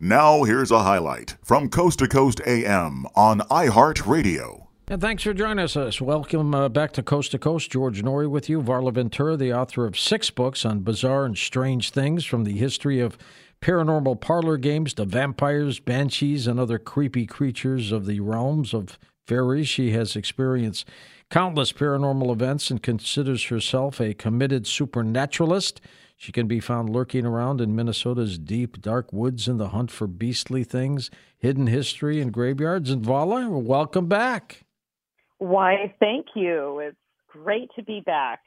Now, here's a highlight from Coast to Coast AM on iHeartRadio. And thanks for joining us. Welcome uh, back to Coast to Coast. George Noory with you. Varla Ventura, the author of six books on bizarre and strange things from the history of paranormal parlor games to vampires, banshees, and other creepy creatures of the realms of fairies. She has experienced countless paranormal events and considers herself a committed supernaturalist. She can be found lurking around in Minnesota's deep, dark woods in the hunt for beastly things, hidden history, and graveyards. And Varla, welcome back. Why, thank you. It's great to be back.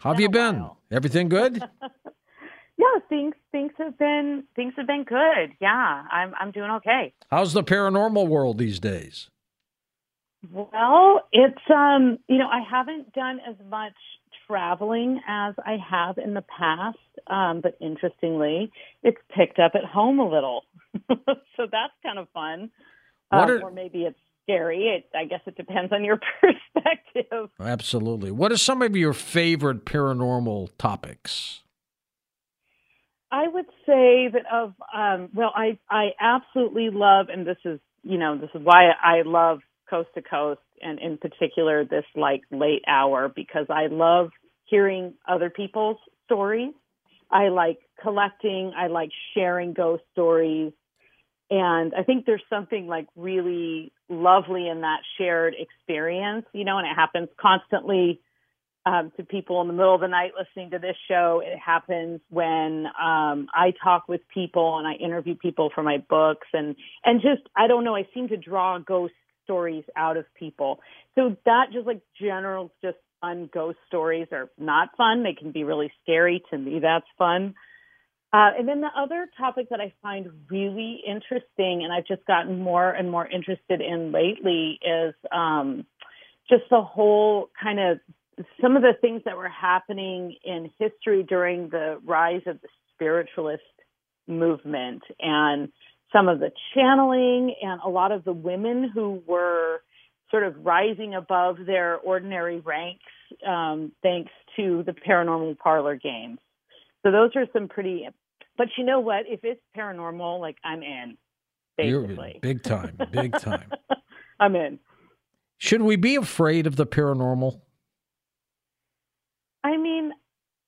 How have you been? while. Everything good? yeah, things things have been things have been good. Yeah, I'm I'm doing okay. How's the paranormal world these days? Well, it's um, you know, I haven't done as much traveling as I have in the past, um, but interestingly, it's picked up at home a little, so that's kind of fun. Um, are- or maybe it's scary. It, I guess it depends on your perspective. Absolutely. What are some of your favorite paranormal topics? I would say that of um, well, I I absolutely love, and this is you know this is why I love Coast to Coast, and in particular this like late hour because I love hearing other people's stories. I like collecting. I like sharing ghost stories, and I think there's something like really lovely in that shared experience, you know, and it happens constantly um, to people in the middle of the night listening to this show. It happens when um, I talk with people and I interview people for my books, and and just I don't know. I seem to draw ghost stories out of people. So that just like general, just fun ghost stories are not fun. They can be really scary. To me, that's fun. Uh, and then the other topic that I find really interesting, and I've just gotten more and more interested in lately, is um, just the whole kind of some of the things that were happening in history during the rise of the spiritualist movement and some of the channeling and a lot of the women who were sort of rising above their ordinary ranks um, thanks to the paranormal parlor games. So those are some pretty. But you know what? If it's paranormal, like I'm in. You're Basically, big time, big time. I'm in. Should we be afraid of the paranormal? I mean,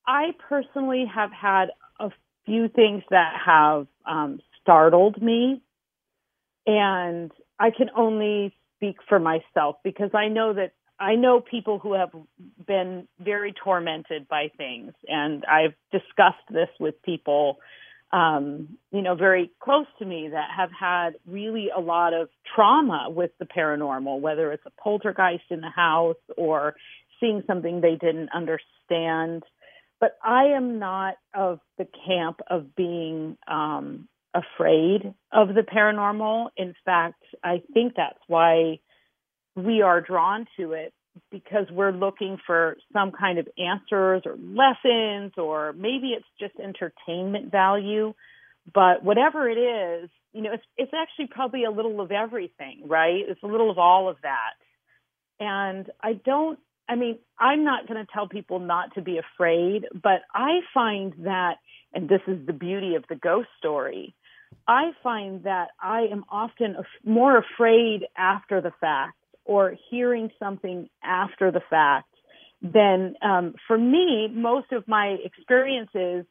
I personally have had a few things that have um, startled me, and I can only speak for myself because I know that I know people who have been very tormented by things, and I've discussed this with people, um, you know, very close to me that have had really a lot of trauma with the paranormal, whether it's a poltergeist in the house or seeing something they didn't understand. But I am not of the camp of being um, afraid of the paranormal. In fact, I think that's why we are drawn to it because we're looking for some kind of answers or lessons, or maybe it's just entertainment value. But whatever it is, you know, it's, it's actually probably a little of everything, right? It's a little of all of that. And I don't, I mean, I'm not going to tell people not to be afraid, but I find that, and this is the beauty of the ghost story, I find that I am often more afraid after the fact or hearing something after the fact, than um, for me, most of my experiences,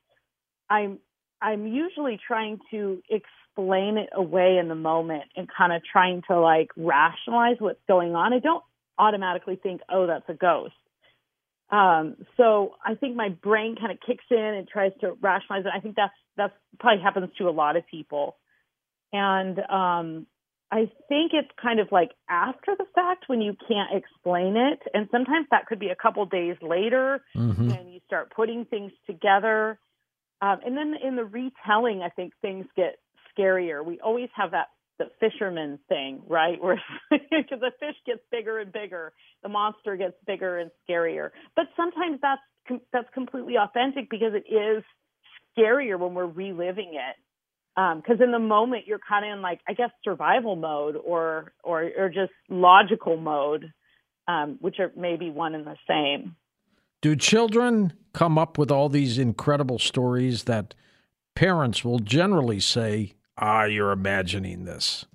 I'm I'm usually trying to explain it away in the moment and kind of trying to like rationalize what's going on. I don't automatically think, oh, that's a ghost. Um, so I think my brain kind of kicks in and tries to rationalize it. I think that's that's probably happens to a lot of people. And um, I think it's kind of like after the fact when you can't explain it. And sometimes that could be a couple days later mm-hmm. and you start putting things together. Um, and then in the retelling, I think things get scarier. We always have that the fisherman thing, right? Where because the fish gets bigger and bigger, the monster gets bigger and scarier. But sometimes that's that's completely authentic because it is scarier when we're reliving it because um, in the moment you're kind of in like I guess survival mode or or or just logical mode, um, which are maybe one and the same. Do children come up with all these incredible stories that parents will generally say, "Ah, you're imagining this"?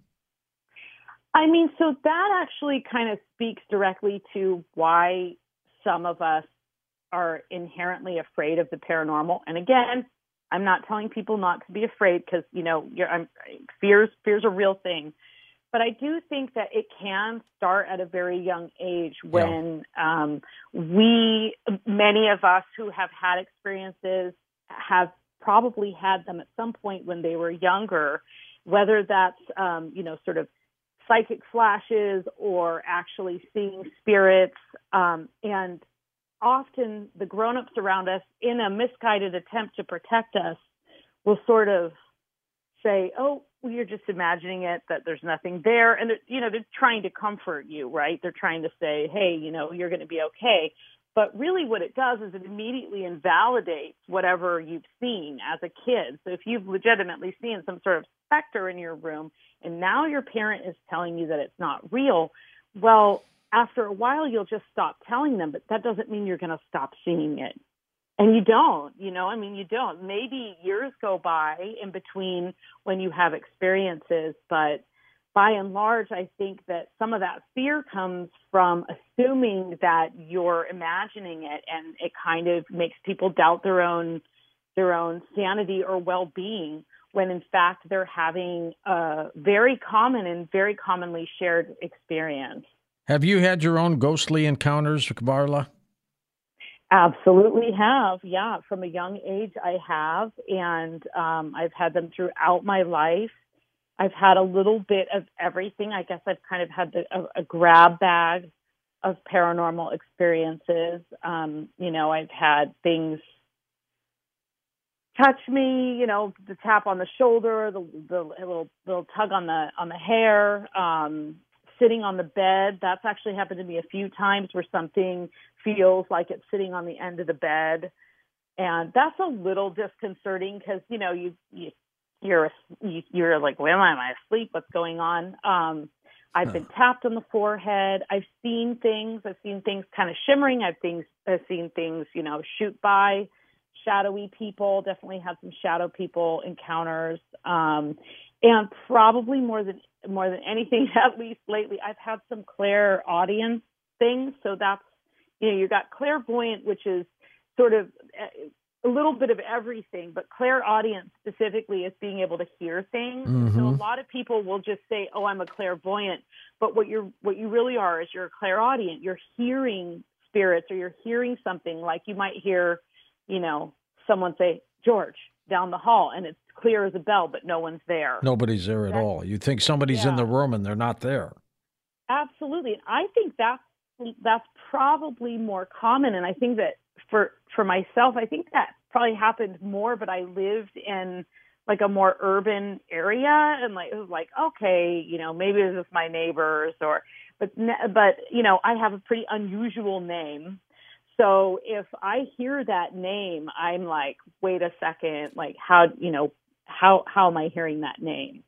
I mean, so that actually kind of speaks directly to why some of us are inherently afraid of the paranormal. And again, I'm not telling people not to be afraid because you know you're, I'm, fears fears a real thing, but I do think that it can start at a very young age when yeah. um, we many of us who have had experiences have probably had them at some point when they were younger, whether that's um, you know sort of psychic flashes or actually seeing spirits. Um, and often the grown-ups around us in a misguided attempt to protect us will sort of say oh well, you're just imagining it that there's nothing there. And you know they're trying to comfort you right? They're trying to say hey you know you're going to be okay but really what it does is it immediately invalidates whatever you've seen as a kid so if you've legitimately seen some sort of specter in your room and now your parent is telling you that it's not real well after a while you'll just stop telling them, but that doesn't mean you're going to stop seeing it. And you don't, you know, I mean, you don't. Maybe years go by in between when you have experiences, but by and large, I think that some of that fear comes from assuming that you're imagining it and it kind of makes people doubt their own their own sanity or well-being when in fact they're having a very common and very commonly shared experience. Have you had your own ghostly encounters, Varla? Absolutely have. Yeah, from a young age, I have, and um, I've had them throughout my life. I've had a little bit of everything. I guess I've kind of had the, a, a grab bag of paranormal experiences. Um, you know, I've had things touch me, you know, the tap on the shoulder, the the little little tug on the on the hair, um, sitting on the bed. That's actually happened to me a few times where something feels like it's sitting on the end of the bed. And that's a little disconcerting because, you know, you, you, you're, you, you're like, where am I? Asleep? What's going on? Um, I've been tapped on the forehead. I've seen things. I've seen things kind of shimmering. I've things, I've seen things, you know, shoot by. Shadowy people. Definitely had some shadow people encounters. Um, And probably more than more than anything, at least lately, I've had some clairaudience things. So that's you know you got clairvoyant, which is sort of eh, a little bit of everything, but clairaudience specifically is being able to hear things. Mm-hmm. So a lot of people will just say, "Oh, I'm a clairvoyant," but what you're what you really are is you're a clairaudient. You're hearing spirits, or you're hearing something like you might hear, you know, someone say, "George," down the hall, and it's clear as a bell, but no one's there. Nobody's there at That's- all. You think somebody's in the room and they're not there. Absolutely. And I think that's that's probably more common and I think that for for myself, I think that probably happened more but I lived in like a more urban area and like it was like okay, you know, maybe it was my neighbors or but but you know, I have a pretty unusual name. So if I hear that name, I'm like, wait a second, like how, you know, how how am I hearing that name?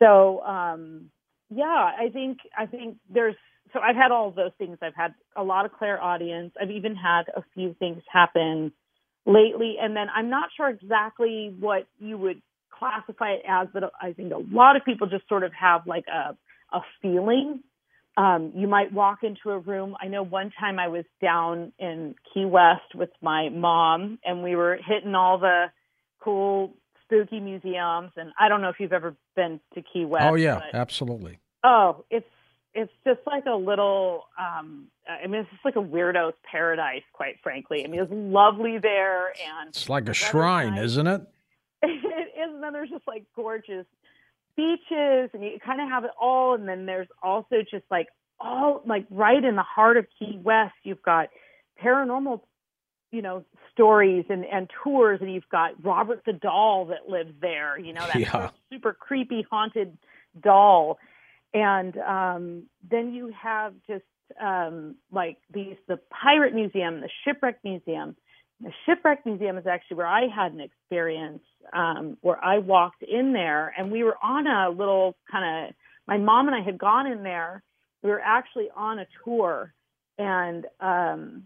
So um yeah, I think I think there's so I've had all those things. I've had a lot of clairaudience. I've even had a few things happen lately, and then I'm not sure exactly what you would classify it as, but I think a lot of people just sort of have like a a feeling. Um, you might walk into a room. I know one time I was down in Key West with my mom, and we were hitting all the cool spooky museums. And I don't know if you've ever been to Key West. oh yeah, absolutely. Oh, it's it's just like a little. um I mean, it's just like a weirdo's paradise, quite frankly. I mean, it's lovely there, and It's like a shrine, nice. isn't it? it is. And then there's just like gorgeous beaches, and you kind of have it all. And then there's also just like all like right in the heart of Key West, you've got paranormal, you know, stories and and tours, and you've got Robert the doll that lives there. You know, that Yeah. super creepy haunted doll, and um, then you have just um, like these the pirate museum, the shipwreck museum. The shipwreck museum is actually where I had an experience um, where I walked in there and we were on a little kind of, my mom and I had gone in there. We were actually on a tour and um,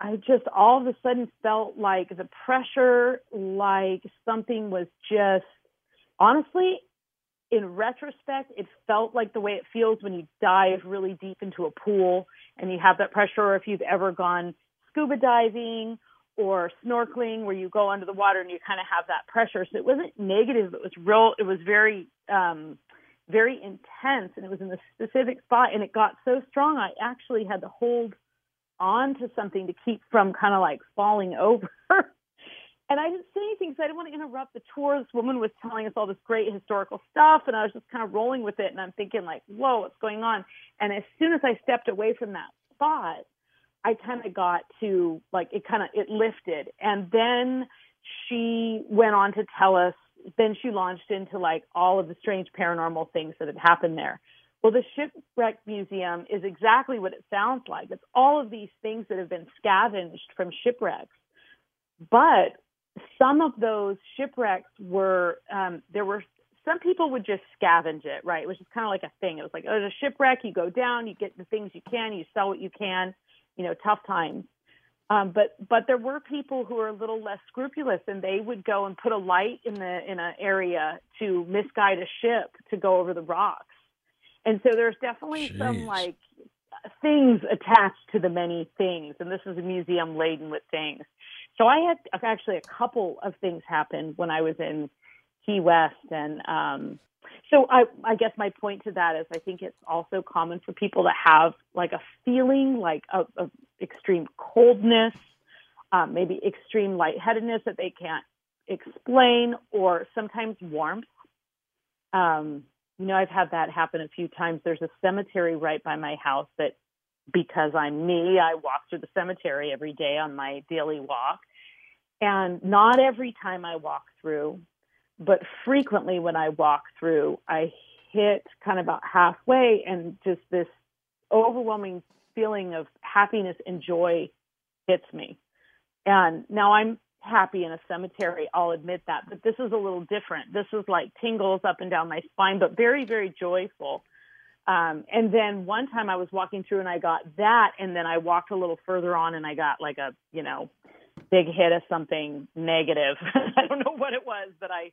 I just all of a sudden felt like the pressure, like something was just, honestly, in retrospect, it felt like the way it feels when you dive really deep into a pool and you have that pressure, or if you've ever gone scuba diving or snorkeling where you go under the water and you kind of have that pressure. So it wasn't negative, it was real, it was very, um, very intense and it was in a specific spot and it got so strong I actually had to hold on to something to keep from kind of like falling over. And I didn't say anything because I didn't want to interrupt the tour. This woman was telling us all this great historical stuff and I was just kind of rolling with it and I'm thinking like, whoa, what's going on? And as soon as I stepped away from that spot, I kind of got to like it kind of it lifted and then she went on to tell us then she launched into like all of the strange paranormal things that had happened there. Well, the shipwreck museum is exactly what it sounds like. It's all of these things that have been scavenged from shipwrecks. But some of those shipwrecks were um, there were some people would just scavenge it, right? It was just kind of like a thing. It was like, oh, there's a shipwreck, you go down, you get the things you can, you sell what you can, you know, tough times. Um, but but there were people who were a little less scrupulous, and they would go and put a light in the in an area to misguide a ship to go over the rocks. And so there's definitely some like things attached to the many things, and this is a museum laden with things. So I had actually a couple of things happen when I was in Key West, and um, so I, I guess my point to that is I think it's also common for people to have like a feeling like of, of extreme coldness, um, maybe extreme lightheadedness that they can't explain, or sometimes warmth. Um, you know, I've had that happen a few times. There's a cemetery right by my house that because I'm me, I walk through the cemetery every day on my daily walk. And not every time I walk through, but frequently when I walk through, I hit kind of about halfway and just this overwhelming feeling of happiness and joy hits me. And now I'm happy in a cemetery, I'll admit that, but this is a little different. This is like tingles up and down my spine, but very, very joyful. Um, and then one time I was walking through and I got that, and then I walked a little further on and I got like a, you know, big hit of something negative. I don't know what it was, but I,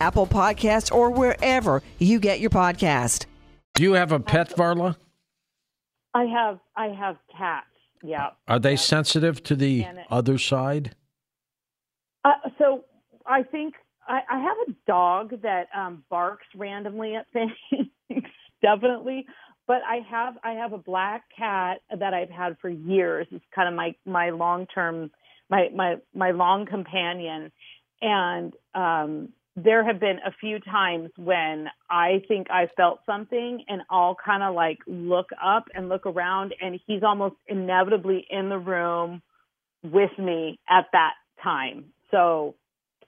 Apple Podcasts, or wherever you get your podcast. Do you have a pet, Varla? I have I have cats. Yeah. Are they sensitive to the other side? Uh, so I think I, I have a dog that um, barks randomly at things, definitely. But I have I have a black cat that I've had for years. It's kind of my my long term my my my long companion, and um, there have been a few times when I think I felt something and I'll kind of like look up and look around and he's almost inevitably in the room with me at that time. So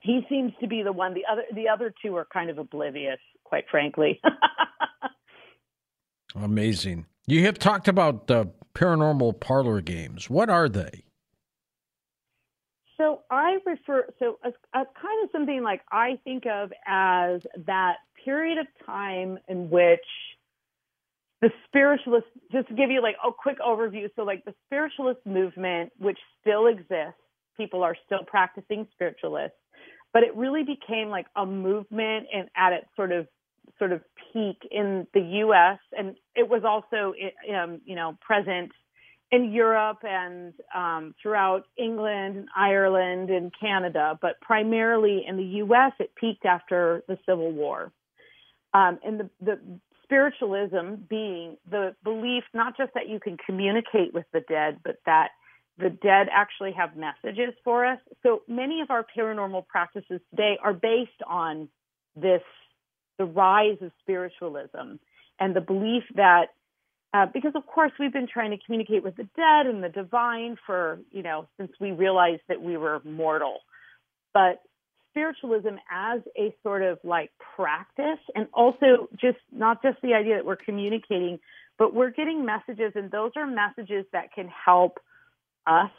he seems to be the one the other the other two are kind of oblivious, quite frankly. Amazing. You have talked about the paranormal parlor games. What are they? So I refer so as, as kind of something like I think of as that period of time in which the spiritualist just to give you like a quick overview so like the spiritualist movement which still exists people are still practicing spiritualists but it really became like a movement and at its sort of sort of peak in the US and it was also um, you know present in Europe and um, throughout England and Ireland and Canada, but primarily in the U.S. It peaked after the Civil War. Um, and the, the spiritualism being the belief not just that you can communicate with the dead, but that the dead actually have messages for us. So many of our paranormal practices today are based on this the rise of spiritualism and the belief that uh, because of course we've been trying to communicate with the dead and the divine for you know since we realized that we were mortal but spiritualism as a sort of like practice and also just not just the idea that we're communicating, but we're getting messages and those are messages that can help us.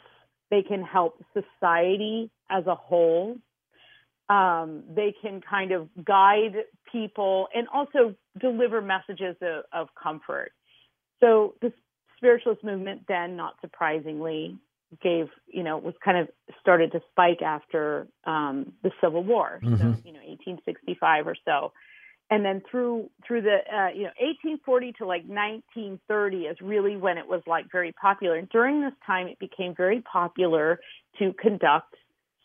They can help society as a whole. Um, they can kind of guide people and also deliver messages of, of comfort. So the spiritualist movement then, not surprisingly, gave you know was kind of started to spike after um, the Civil War, mm-hmm. so you know 1865 or so, and then through through the uh, you know 1840 to like 1930 is really when it was like very popular. And during this time, it became very popular to conduct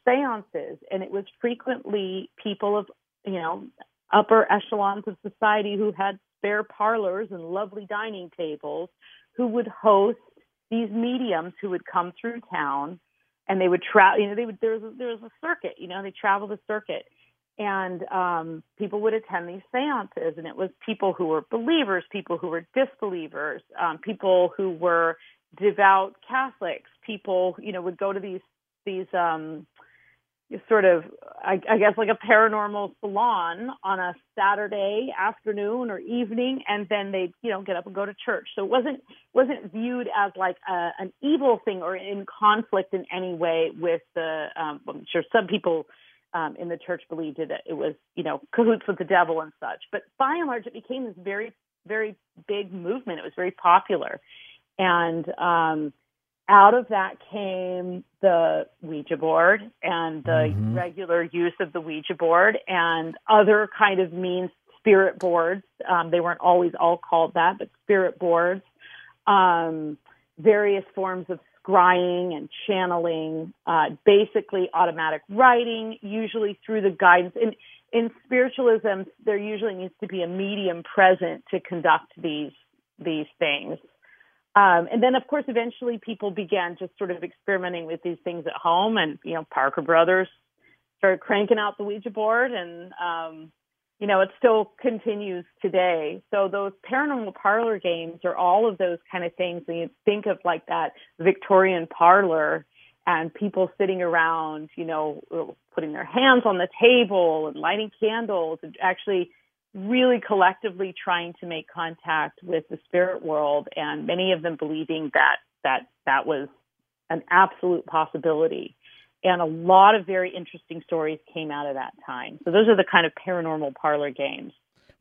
seances, and it was frequently people of you know upper echelons of society who had spare parlors and lovely dining tables who would host these mediums who would come through town and they would travel you know they would there was a, there was a circuit you know they traveled the circuit and um people would attend these seances and it was people who were believers people who were disbelievers um people who were devout catholics people you know would go to these these um sort of I, I guess like a paranormal salon on a Saturday afternoon or evening, and then they you know get up and go to church. So it wasn't wasn't viewed as like a, an evil thing or in conflict in any way with the. Um, I'm sure some people um, in the church believed it. It was you know cahoots with the devil and such. But by and large, it became this very very big movement. It was very popular, and um, out of that came the Ouija board and the mm-hmm. regular use of the Ouija board and other kind of means spirit boards. Um, they weren't always all called that, but spirit boards, um, various forms of scrying and channeling, uh, basically automatic writing, usually through the guidance. In, in spiritualism, there usually needs to be a medium present to conduct these these things. Um, and then, of course, eventually people began just sort of experimenting with these things at home, and you know, Parker Brothers started cranking out the Ouija board, and um, you know, it still continues today. So those paranormal parlor games are all of those kind of things. When you think of like that Victorian parlor and people sitting around, you know, putting their hands on the table and lighting candles, and actually really collectively trying to make contact with the spirit world and many of them believing that that that was an absolute possibility. And a lot of very interesting stories came out of that time. So those are the kind of paranormal parlor games.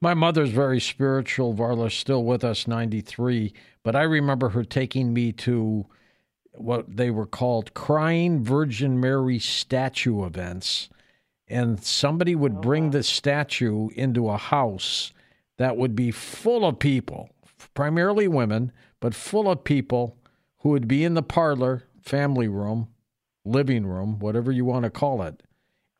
My mother's very spiritual varla's still with us 93 but i remember her taking me to what they were called crying virgin mary statue events and somebody would oh, bring the statue into a house that would be full of people, primarily women, but full of people who would be in the parlor, family room, living room, whatever you want to call it.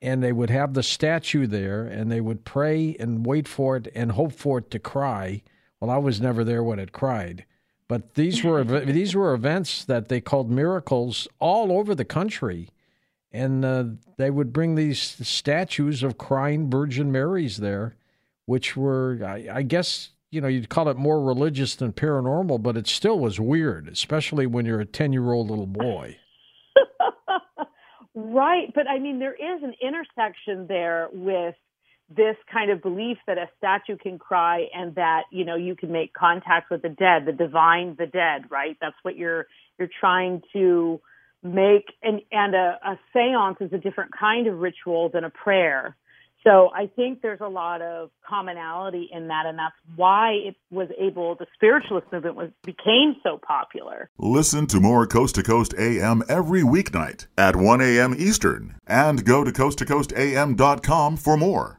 And they would have the statue there and they would pray and wait for it and hope for it to cry. Well, I was never there when it cried. But these were these were events that they called miracles all over the country and uh, they would bring these statues of crying Virgin Marys there, which were, I, I, guess, you know, you'd call it more religious than paranormal, but it still was weird, especially when you're a 10 year old little boy. right. But I mean, there is an intersection there with this kind of belief that a statue can cry and that, you know, you can make contact with the dead, the divine, the dead, right? That's what you're, you're trying to, make and and a, a seance is a different kind of ritual than a prayer. So I think there's a lot of commonality in that, and that's why it was able. The spiritualist movement was became so popular. Listen to more Coast to Coast AM every weeknight at 1 a.m. Eastern, and go to coasttocoastam.com for more.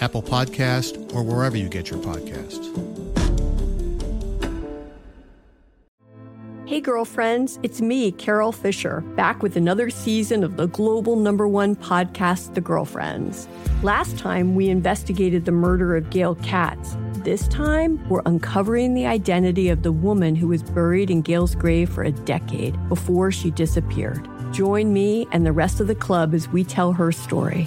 Apple Podcast, or wherever you get your podcasts. Hey, girlfriends, it's me, Carol Fisher, back with another season of the global number one podcast, The Girlfriends. Last time, we investigated the murder of Gail Katz. This time, we're uncovering the identity of the woman who was buried in Gail's grave for a decade before she disappeared. Join me and the rest of the club as we tell her story.